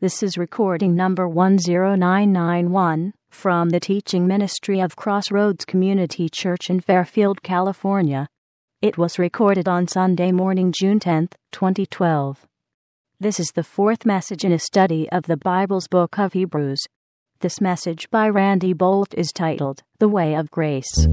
This is recording number 10991 from the teaching ministry of Crossroads Community Church in Fairfield, California. It was recorded on Sunday morning, June 10, 2012. This is the fourth message in a study of the Bible's book of Hebrews. This message by Randy Boldt is titled The Way of Grace.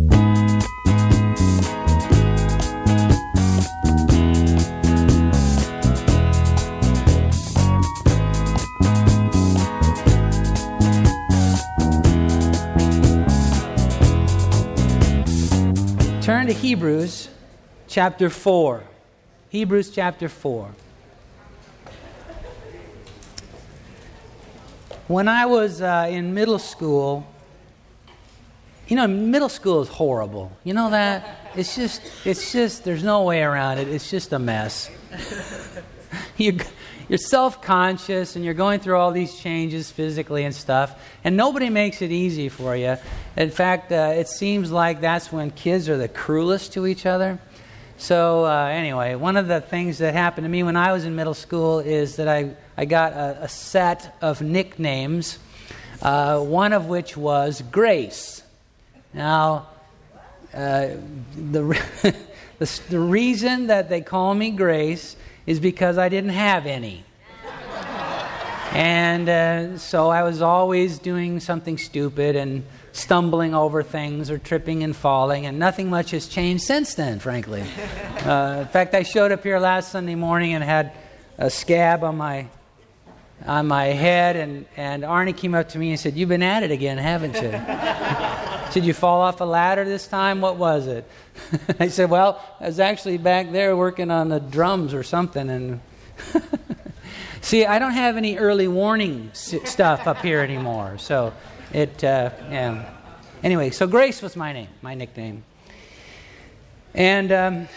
Turn to Hebrews chapter 4. Hebrews chapter 4. When I was uh, in middle school, you know, middle school is horrible. You know that? It's just, it's just, there's no way around it. It's just a mess. you, you're self conscious and you're going through all these changes physically and stuff, and nobody makes it easy for you. In fact, uh, it seems like that's when kids are the cruelest to each other. So, uh, anyway, one of the things that happened to me when I was in middle school is that I, I got a, a set of nicknames, uh, one of which was Grace. Now, uh, the, the, the reason that they call me Grace is because I didn't have any. And uh, so I was always doing something stupid and stumbling over things or tripping and falling, and nothing much has changed since then, frankly. Uh, in fact, I showed up here last Sunday morning and had a scab on my on my head, and, and Arnie came up to me and said, You've been at it again, haven't you? Did you fall off a ladder this time? What was it? I said, Well, I was actually back there working on the drums or something, and See, I don't have any early warning stuff up here anymore. So it, uh, yeah. Anyway, so Grace was my name, my nickname. And um,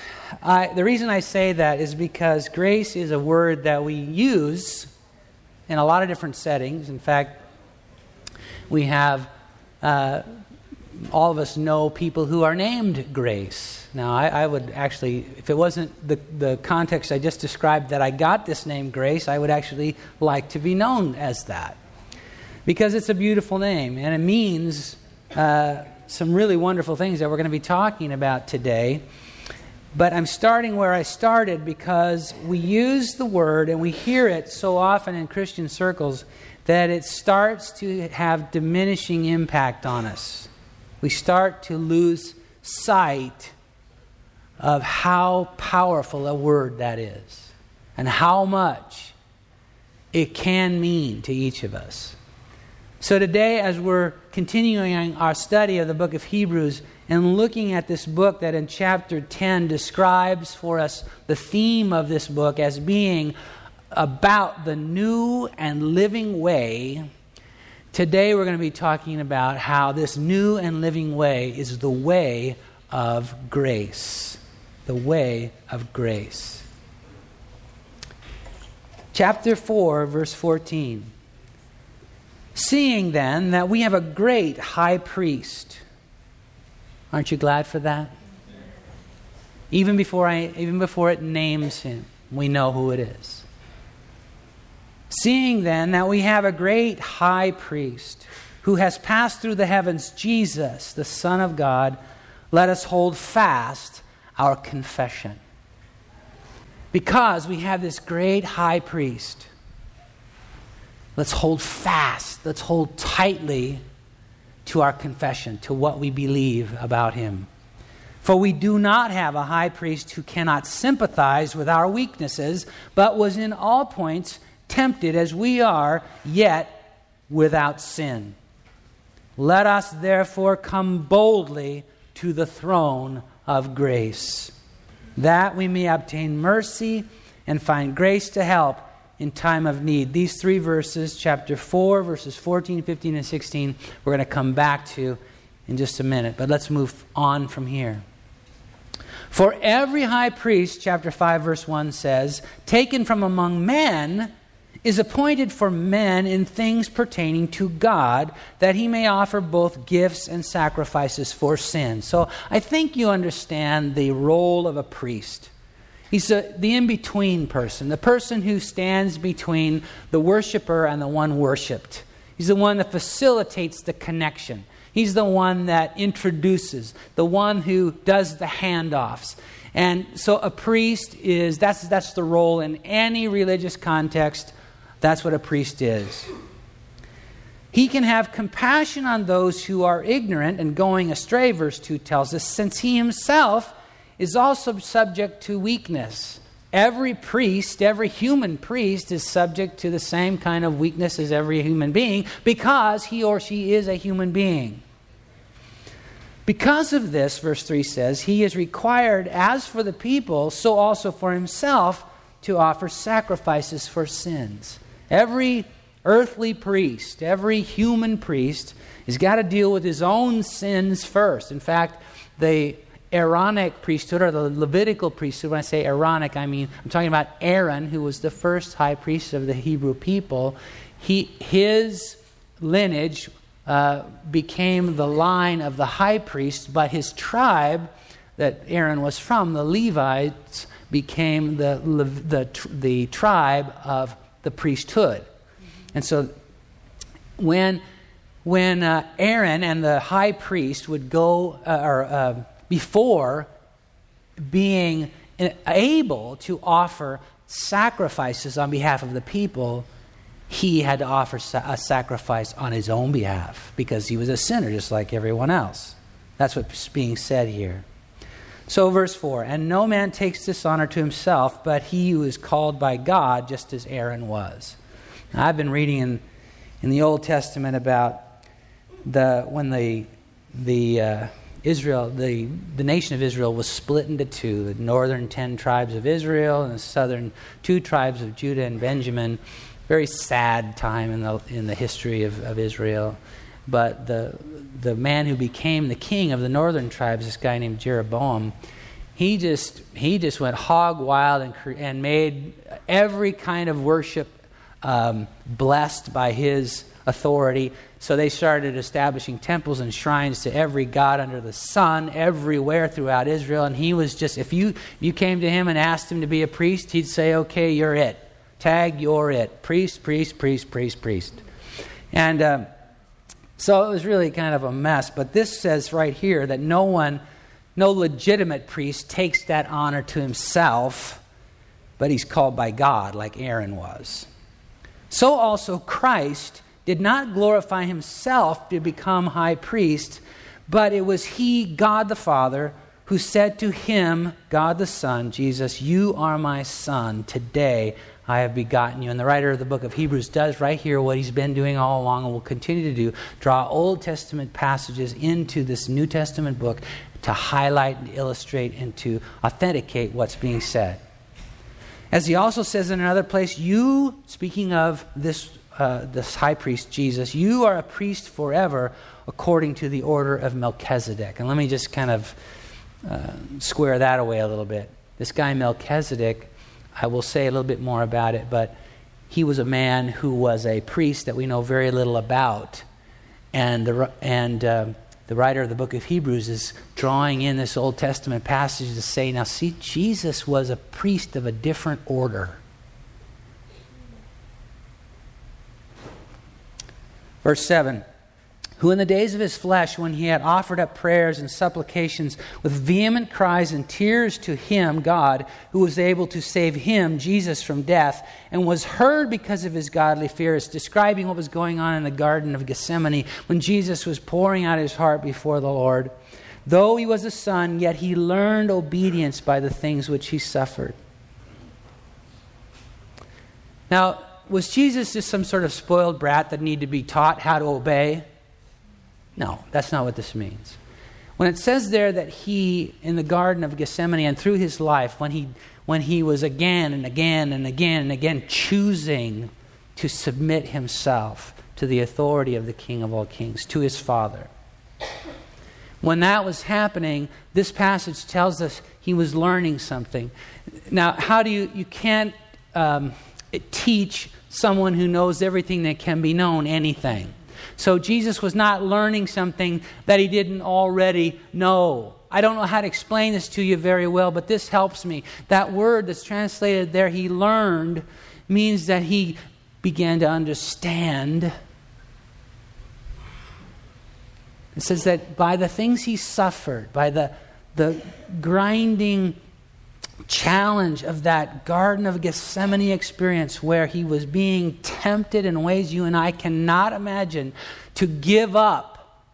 I, the reason I say that is because grace is a word that we use in a lot of different settings. In fact, we have uh, all of us know people who are named Grace. Now, I, I, would actually, if it wasn't the, the context I just described that I got this name Grace, I would actually like to be known as that. Because it's a beautiful name and it means uh, some really wonderful things that we're going to be talking about today. But I'm starting where I started because we use the word and we hear it so often in Christian circles that it starts to have diminishing impact on us we start to lose sight of how powerful a word that is and how much it can mean to each of us. So, today, as we're continuing our study of the book of Hebrews and looking at this book that in chapter 10 describes for us the theme of this book as being about the new and living way Today we're going to be talking about how this new and living way is the way of grace. The way of grace. Chapter 4, verse 14. Seeing then that we have a great high priest. Aren't you glad for that? Even before, I, even before it names him, we know who it is. Seeing then that we have a great high priest who has passed through the heavens, Jesus, the Son of God, let us hold fast our confession. Because we have this great high priest, let's hold fast, let's hold tightly to our confession, to what we believe about him. For we do not have a high priest who cannot sympathize with our weaknesses, but was in all points tempted as we are, yet without sin. Let us therefore come boldly to the throne of grace, that we may obtain mercy and find grace to help in time of need. These three verses, chapter 4, verses 14, 15, and 16, we're going to come back to in just a minute. But let's move on from here. For every high priest, chapter 5, verse 1 says, taken from among men, is appointed for men in things pertaining to God, that he may offer both gifts and sacrifices for sin. So I think you understand the role of a priest. He's a, the in between person, the person who stands between the worshiper and the one worshiped. He's the one that facilitates the connection. He's the one that introduces, the one who does the handoffs. And so a priest is that's that's the role in any religious context. That's what a priest is. He can have compassion on those who are ignorant and going astray, verse 2 tells us, since he himself is also subject to weakness. Every priest, every human priest, is subject to the same kind of weakness as every human being because he or she is a human being. Because of this, verse 3 says, he is required, as for the people, so also for himself, to offer sacrifices for sins. Every earthly priest, every human priest, has got to deal with his own sins first. In fact, the Aaronic priesthood or the Levitical priesthood, when I say Aaronic, I mean, I'm talking about Aaron, who was the first high priest of the Hebrew people. He, his lineage uh, became the line of the high priest, but his tribe that Aaron was from, the Levites, became the, the, the tribe of the priesthood. And so when, when uh, Aaron and the high priest would go, uh, or uh, before being able to offer sacrifices on behalf of the people, he had to offer a sacrifice on his own behalf because he was a sinner just like everyone else. That's what's being said here. So, verse 4 And no man takes this honor to himself, but he who is called by God, just as Aaron was. Now, I've been reading in, in the Old Testament about the, when the, the uh, Israel, the, the nation of Israel was split into two the northern ten tribes of Israel and the southern two tribes of Judah and Benjamin. Very sad time in the, in the history of, of Israel. But the, the man who became the king of the northern tribes, this guy named Jeroboam, he just, he just went hog wild and, and made every kind of worship um, blessed by his authority. So they started establishing temples and shrines to every god under the sun everywhere throughout Israel. And he was just, if you, you came to him and asked him to be a priest, he'd say, okay, you're it. Tag, you're it. Priest, priest, priest, priest, priest. And um, so it was really kind of a mess. But this says right here that no one, no legitimate priest takes that honor to himself, but he's called by God like Aaron was. So also Christ did not glorify himself to become high priest, but it was he, God the Father, who said to him, God the Son, Jesus, You are my Son. Today I have begotten you. And the writer of the book of Hebrews does right here what he's been doing all along and will continue to do draw Old Testament passages into this New Testament book to highlight and illustrate and to authenticate what's being said. As he also says in another place, you, speaking of this uh, this high priest Jesus, you are a priest forever according to the order of Melchizedek. And let me just kind of uh, square that away a little bit. This guy Melchizedek, I will say a little bit more about it, but he was a man who was a priest that we know very little about. And the, and, uh, the writer of the book of Hebrews is drawing in this Old Testament passage to say, now, see, Jesus was a priest of a different order. Verse 7 Who in the days of his flesh, when he had offered up prayers and supplications with vehement cries and tears to him, God, who was able to save him, Jesus, from death, and was heard because of his godly fears, describing what was going on in the Garden of Gethsemane when Jesus was pouring out his heart before the Lord. Though he was a son, yet he learned obedience by the things which he suffered. Now, was Jesus just some sort of spoiled brat that needed to be taught how to obey? No, that's not what this means. When it says there that he, in the Garden of Gethsemane and through his life, when he, when he was again and again and again and again choosing to submit himself to the authority of the King of all kings, to his Father. When that was happening, this passage tells us he was learning something. Now, how do you, you can't um, teach someone who knows everything that can be known, anything. So Jesus was not learning something that he didn't already know. I don't know how to explain this to you very well, but this helps me. That word that's translated there, he learned, means that he began to understand. It says that by the things he suffered, by the, the grinding challenge of that Garden of Gethsemane experience where he was being tempted in ways you and I cannot imagine to give up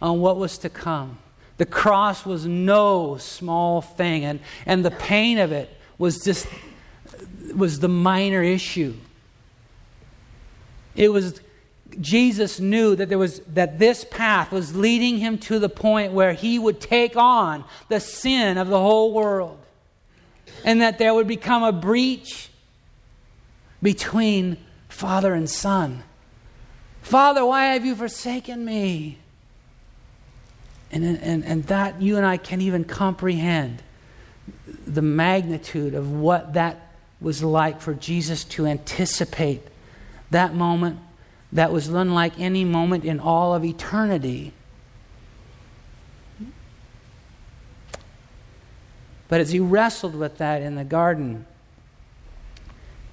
on what was to come. The cross was no small thing, and, and the pain of it was just was the minor issue. It was Jesus knew that there was that this path was leading him to the point where he would take on the sin of the whole world and that there would become a breach between father and son. Father, why have you forsaken me? And, and, and that you and I can't even comprehend the magnitude of what that was like for Jesus to anticipate that moment that was unlike any moment in all of eternity. But as he wrestled with that in the garden,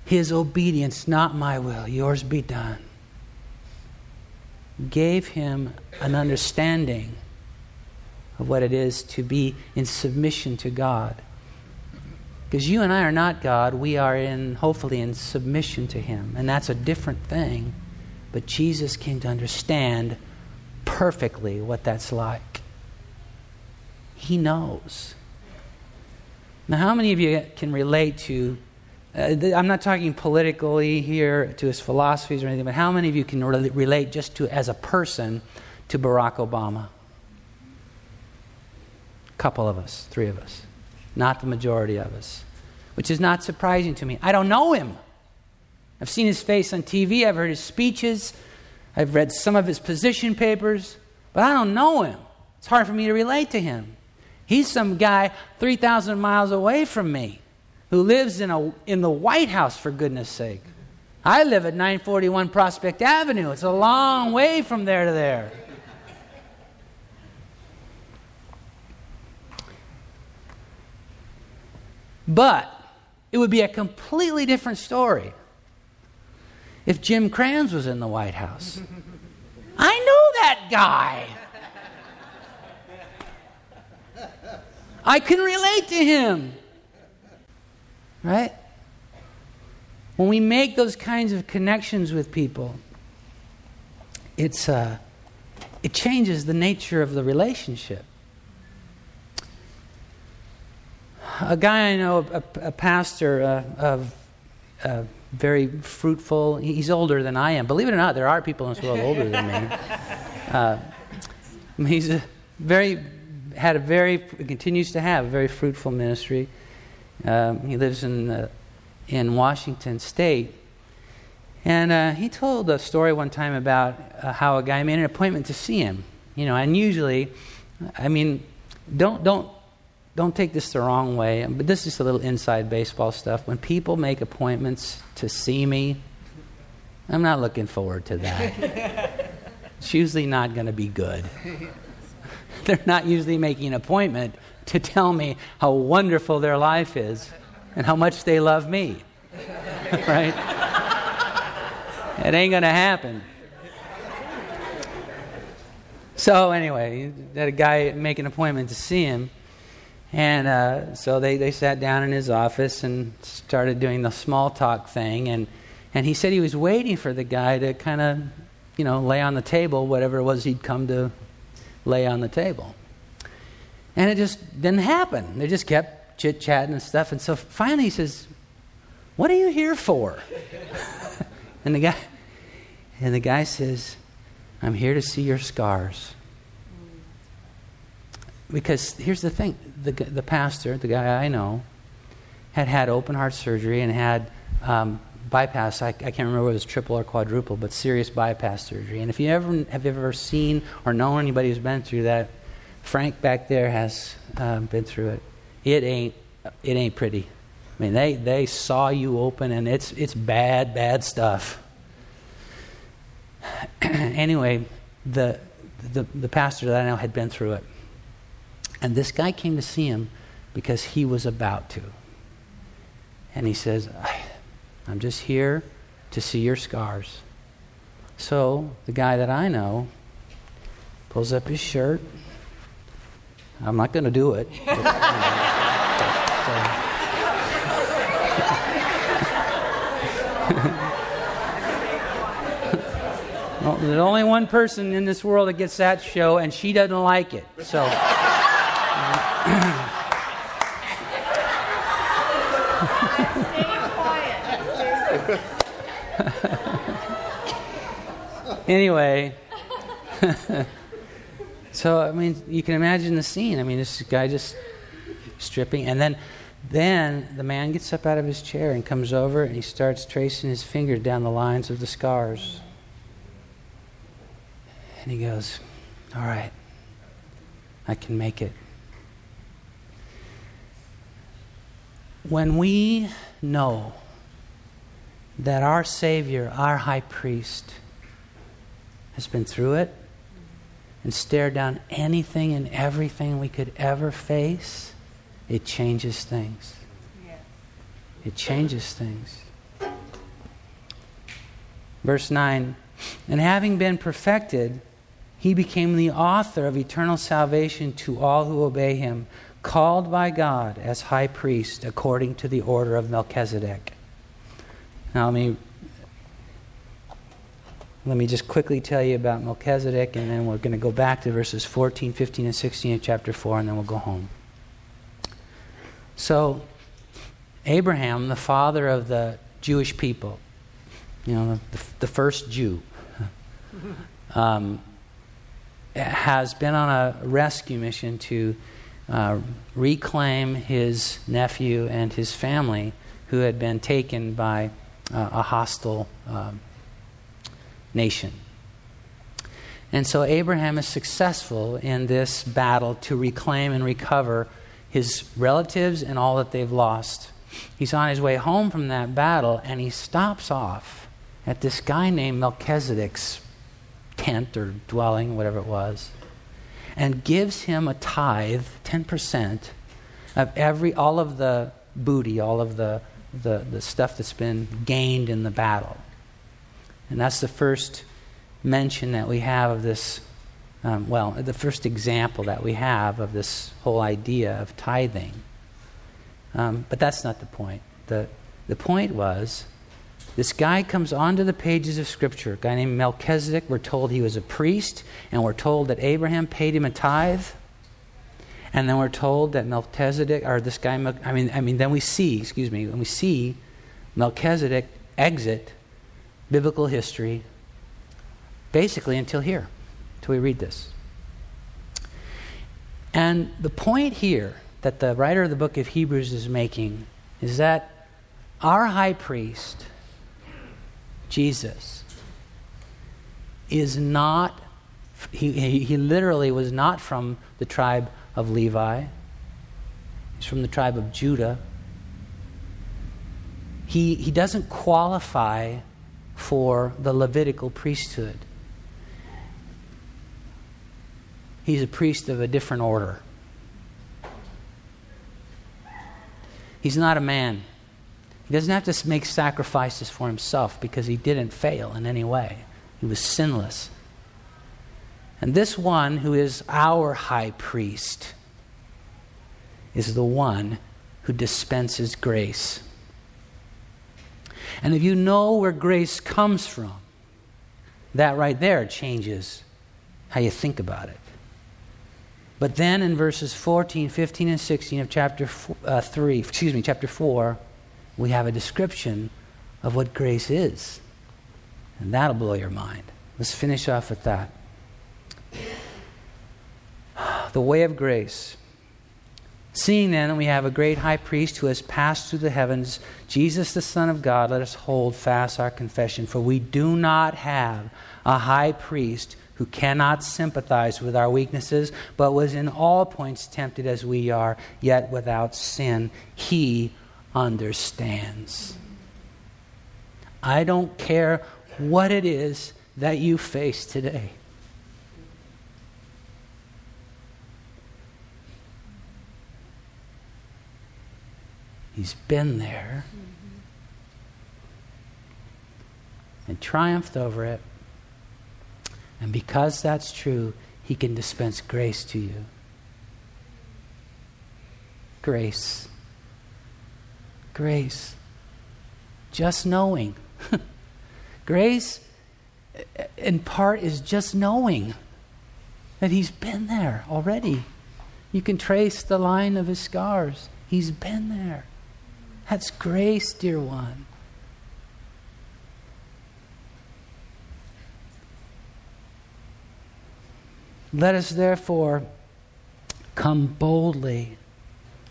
his obedience, not my will, yours be done, gave him an understanding of what it is to be in submission to God. Because you and I are not God, we are in, hopefully, in submission to Him. And that's a different thing. But Jesus came to understand perfectly what that's like. He knows. Now, how many of you can relate to? Uh, I'm not talking politically here to his philosophies or anything, but how many of you can re- relate just to as a person to Barack Obama? A couple of us, three of us, not the majority of us, which is not surprising to me. I don't know him. I've seen his face on TV, I've heard his speeches, I've read some of his position papers, but I don't know him. It's hard for me to relate to him. He's some guy 3,000 miles away from me who lives in, a, in the White House, for goodness sake. I live at 941 Prospect Avenue. It's a long way from there to there. But it would be a completely different story if Jim Kranz was in the White House. I know that guy. I can relate to him. Right? When we make those kinds of connections with people, it's, uh, it changes the nature of the relationship. A guy I know, a, a pastor uh, of uh, very fruitful, he's older than I am. Believe it or not, there are people in this world older than me. Uh, he's a very had a very, continues to have a very fruitful ministry. Um, he lives in, uh, in Washington State. And uh, he told a story one time about uh, how a guy made an appointment to see him. You know, and usually, I mean, don't, don't, don't take this the wrong way, but this is a little inside baseball stuff. When people make appointments to see me, I'm not looking forward to that. it's usually not going to be good. They're not usually making an appointment to tell me how wonderful their life is and how much they love me. right? It ain't going to happen. So, anyway, that a guy make an appointment to see him. And uh, so they, they sat down in his office and started doing the small talk thing. And, and he said he was waiting for the guy to kind of, you know, lay on the table whatever it was he'd come to lay on the table. And it just didn't happen. They just kept chit chatting and stuff. And so finally he says, What are you here for? and the guy and the guy says, I'm here to see your scars. Because here's the thing the, the pastor, the guy I know, had had open heart surgery and had um, bypass. I, I, can't remember whether it was triple or quadruple, but serious bypass surgery. And if you ever have ever seen or known anybody who's been through that, Frank back there has um, been through it. It ain't it ain't pretty. I mean, they they saw you open, and it's it's bad bad stuff. anyway, the, the the pastor that I know had been through it, And this guy came to see him because he was about to. And he says, I'm just here to see your scars. So the guy that I know pulls up his shirt. I'm not going to do it. But, you know, well, there's only one person in this world that gets that show, and she doesn't like it. So. Anyway, so I mean, you can imagine the scene. I mean, this guy just stripping, and then then the man gets up out of his chair and comes over and he starts tracing his finger down the lines of the scars. And he goes, All right, I can make it. When we know that our Savior, our high priest, has been through it and stared down anything and everything we could ever face, it changes things. It changes things. Verse 9 And having been perfected, he became the author of eternal salvation to all who obey him, called by God as high priest according to the order of Melchizedek. Now, let me, let me just quickly tell you about Melchizedek, and then we're going to go back to verses 14, 15, and 16 of chapter 4, and then we'll go home. So, Abraham, the father of the Jewish people, you know, the, the first Jew, um, has been on a rescue mission to uh, reclaim his nephew and his family who had been taken by uh, a hostile um, nation. And so Abraham is successful in this battle to reclaim and recover his relatives and all that they've lost. He's on his way home from that battle and he stops off at this guy named Melchizedek's tent or dwelling, whatever it was, and gives him a tithe, 10%, of every, all of the booty, all of the the, the stuff that's been gained in the battle. And that's the first mention that we have of this, um, well, the first example that we have of this whole idea of tithing. Um, but that's not the point. The, the point was this guy comes onto the pages of Scripture, a guy named Melchizedek. We're told he was a priest, and we're told that Abraham paid him a tithe. And then we're told that Melchizedek, or this guy, I mean, I mean, then we see, excuse me, when we see Melchizedek exit biblical history basically until here, until we read this. And the point here that the writer of the book of Hebrews is making is that our high priest, Jesus, is not, he, he literally was not from the tribe of Levi. He's from the tribe of Judah. He, he doesn't qualify for the Levitical priesthood. He's a priest of a different order. He's not a man. He doesn't have to make sacrifices for himself because he didn't fail in any way. He was sinless. And this one who is our high priest is the one who dispenses grace. And if you know where grace comes from, that right there changes how you think about it. But then in verses 14, 15, and 16 of chapter four, uh, 3, excuse me, chapter 4, we have a description of what grace is. And that'll blow your mind. Let's finish off with that the way of grace. Seeing then that we have a great high priest who has passed through the heavens, Jesus the Son of God, let us hold fast our confession. For we do not have a high priest who cannot sympathize with our weaknesses, but was in all points tempted as we are, yet without sin. He understands. I don't care what it is that you face today. He's been there and triumphed over it. And because that's true, He can dispense grace to you. Grace. Grace. Just knowing. grace, in part, is just knowing that He's been there already. You can trace the line of His scars. He's been there. That's grace, dear one. Let us therefore come boldly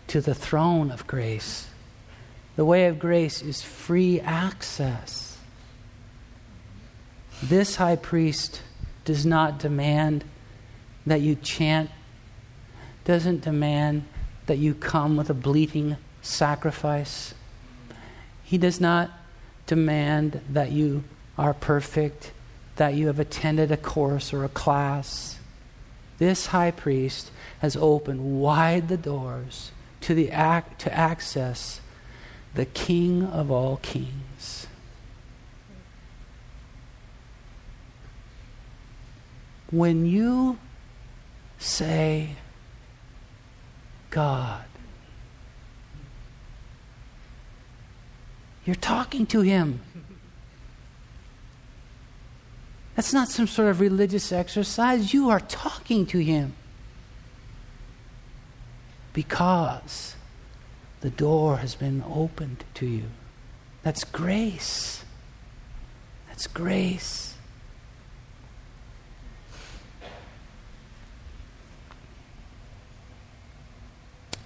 to the throne of grace. The way of grace is free access. This high priest does not demand that you chant, doesn't demand that you come with a bleating sacrifice. He does not demand that you are perfect, that you have attended a course or a class. This high priest has opened wide the doors to, the act, to access the King of all kings. When you say, God, you're talking to Him. That's not some sort of religious exercise. You are talking to Him. Because the door has been opened to you. That's grace. That's grace.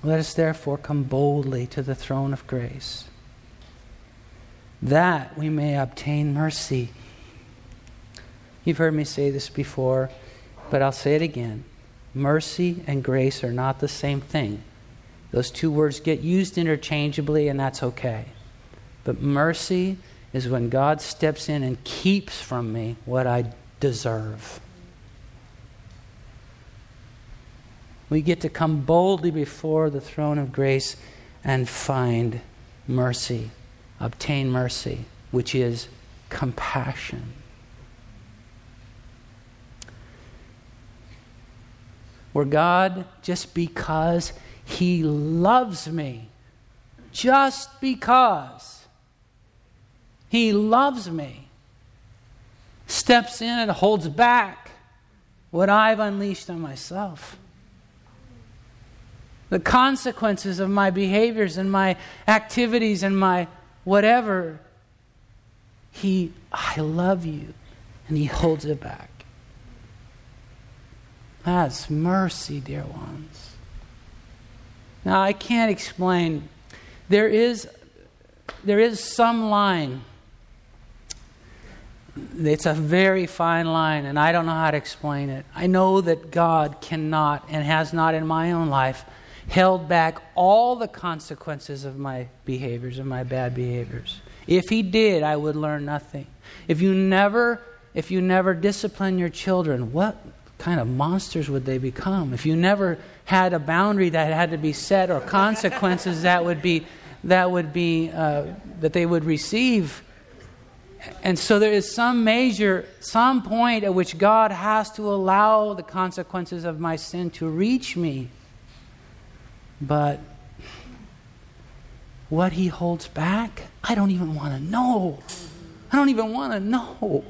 Let us therefore come boldly to the throne of grace, that we may obtain mercy You've heard me say this before, but I'll say it again. Mercy and grace are not the same thing. Those two words get used interchangeably, and that's okay. But mercy is when God steps in and keeps from me what I deserve. We get to come boldly before the throne of grace and find mercy, obtain mercy, which is compassion. where God, just because He loves me, just because He loves me, steps in and holds back what I've unleashed on myself. The consequences of my behaviors and my activities and my whatever, He, I love you, and He holds it back. That's mercy, dear ones. Now, I can't explain. There is, there is some line. It's a very fine line, and I don't know how to explain it. I know that God cannot and has not in my own life held back all the consequences of my behaviors, of my bad behaviors. If He did, I would learn nothing. If you never, if you never discipline your children, what kind of monsters would they become? If you never had a boundary that had to be set or consequences that would be that would be uh, that they would receive. And so there is some measure, some point at which God has to allow the consequences of my sin to reach me. But what he holds back, I don't even want to know. I don't even want to know.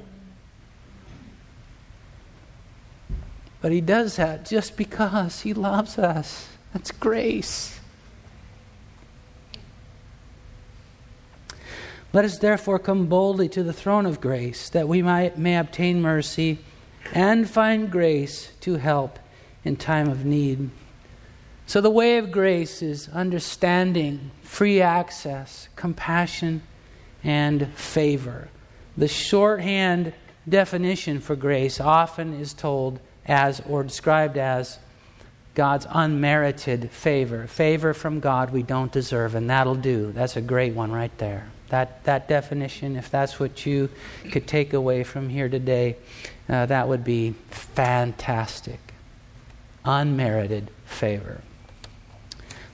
But He does that just because He loves us. That's grace. Let us therefore come boldly to the throne of grace, that we might, may obtain mercy and find grace to help in time of need. So, the way of grace is understanding, free access, compassion, and favor. The shorthand definition for grace often is told as or described as God's unmerited favor. Favor from God we don't deserve, and that'll do. That's a great one right there. That, that definition, if that's what you could take away from here today, uh, that would be fantastic. Unmerited favor.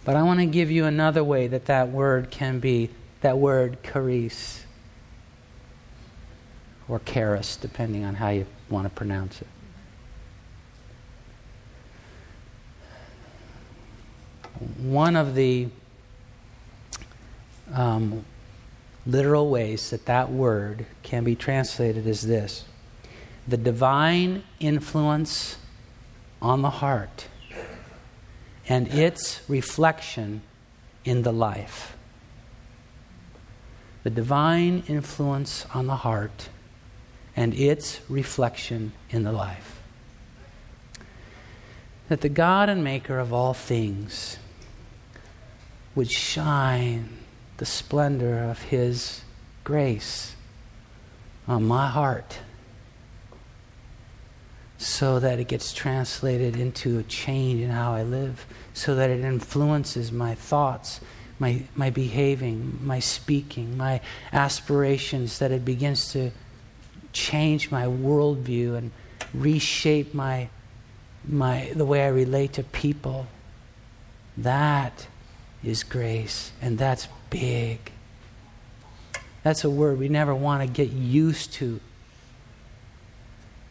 But I want to give you another way that that word can be that word charis or charis, depending on how you want to pronounce it. One of the um, literal ways that that word can be translated is this the divine influence on the heart and its reflection in the life. The divine influence on the heart and its reflection in the life. That the God and Maker of all things would shine the splendor of His grace on my heart so that it gets translated into a change in how I live, so that it influences my thoughts, my, my behaving, my speaking, my aspirations, that it begins to change my worldview and reshape my, my, the way I relate to people. That is grace, and that's big. That's a word we never want to get used to.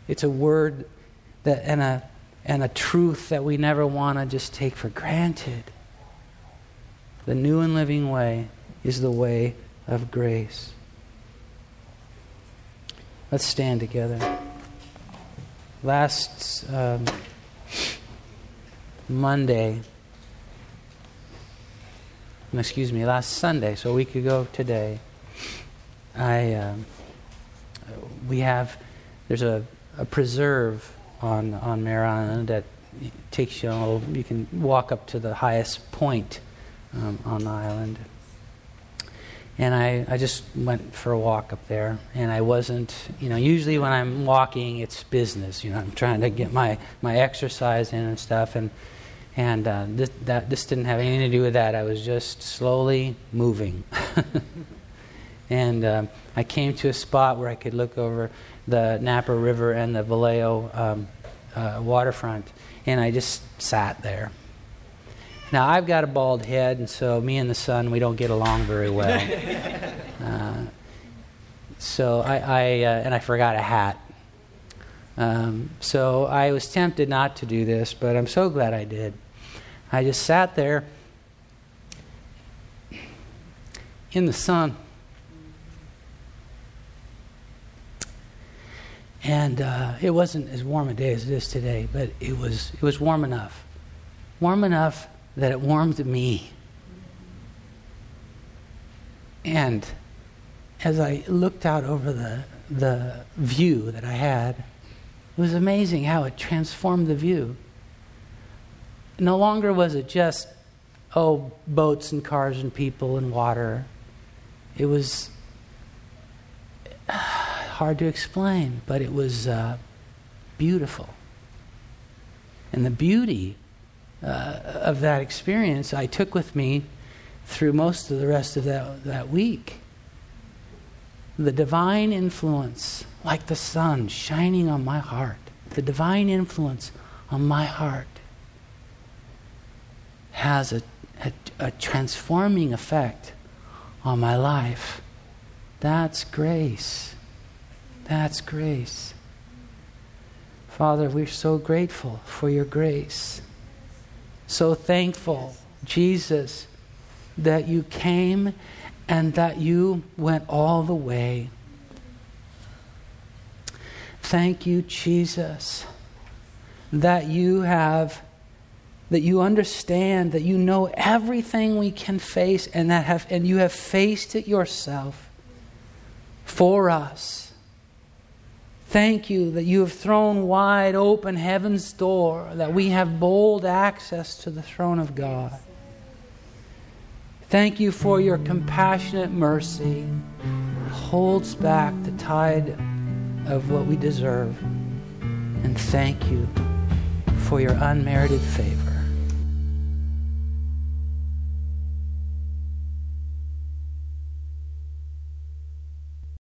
It's a word that, and, a, and a truth that we never want to just take for granted. The new and living way is the way of grace. Let's stand together. Last um, Monday, excuse me, last Sunday, so a week ago today, I um, we have there's a, a preserve on on Mare Island that takes you you can walk up to the highest point um, on the island. And I, I just went for a walk up there, and I wasn't, you know, usually when I'm walking, it's business. You know, I'm trying to get my, my exercise in and stuff, and and uh, this, that, this didn't have anything to do with that. I was just slowly moving. and um, I came to a spot where I could look over the Napa River and the Vallejo um, uh, waterfront, and I just sat there. Now, I've got a bald head, and so me and the sun, we don't get along very well. uh, so I, I uh, and I forgot a hat. Um, so I was tempted not to do this, but I'm so glad I did. I just sat there in the sun. And uh, it wasn't as warm a day as it is today, but it was, it was warm enough. Warm enough that it warmed me. And as I looked out over the, the view that I had, it was amazing how it transformed the view. No longer was it just, oh, boats and cars and people and water. It was hard to explain, but it was uh, beautiful. And the beauty uh, of that experience I took with me through most of the rest of that, that week. The divine influence, like the sun shining on my heart, the divine influence on my heart has a, a, a transforming effect on my life. That's grace. That's grace. Father, we're so grateful for your grace. So thankful, Jesus, that you came and that you went all the way. Thank you, Jesus, that you have that you understand that you know everything we can face and that have and you have faced it yourself for us Thank you that you have thrown wide open heaven's door, that we have bold access to the throne of God. Thank you for your compassionate mercy holds back the tide of what we deserve. And thank you for your unmerited favor.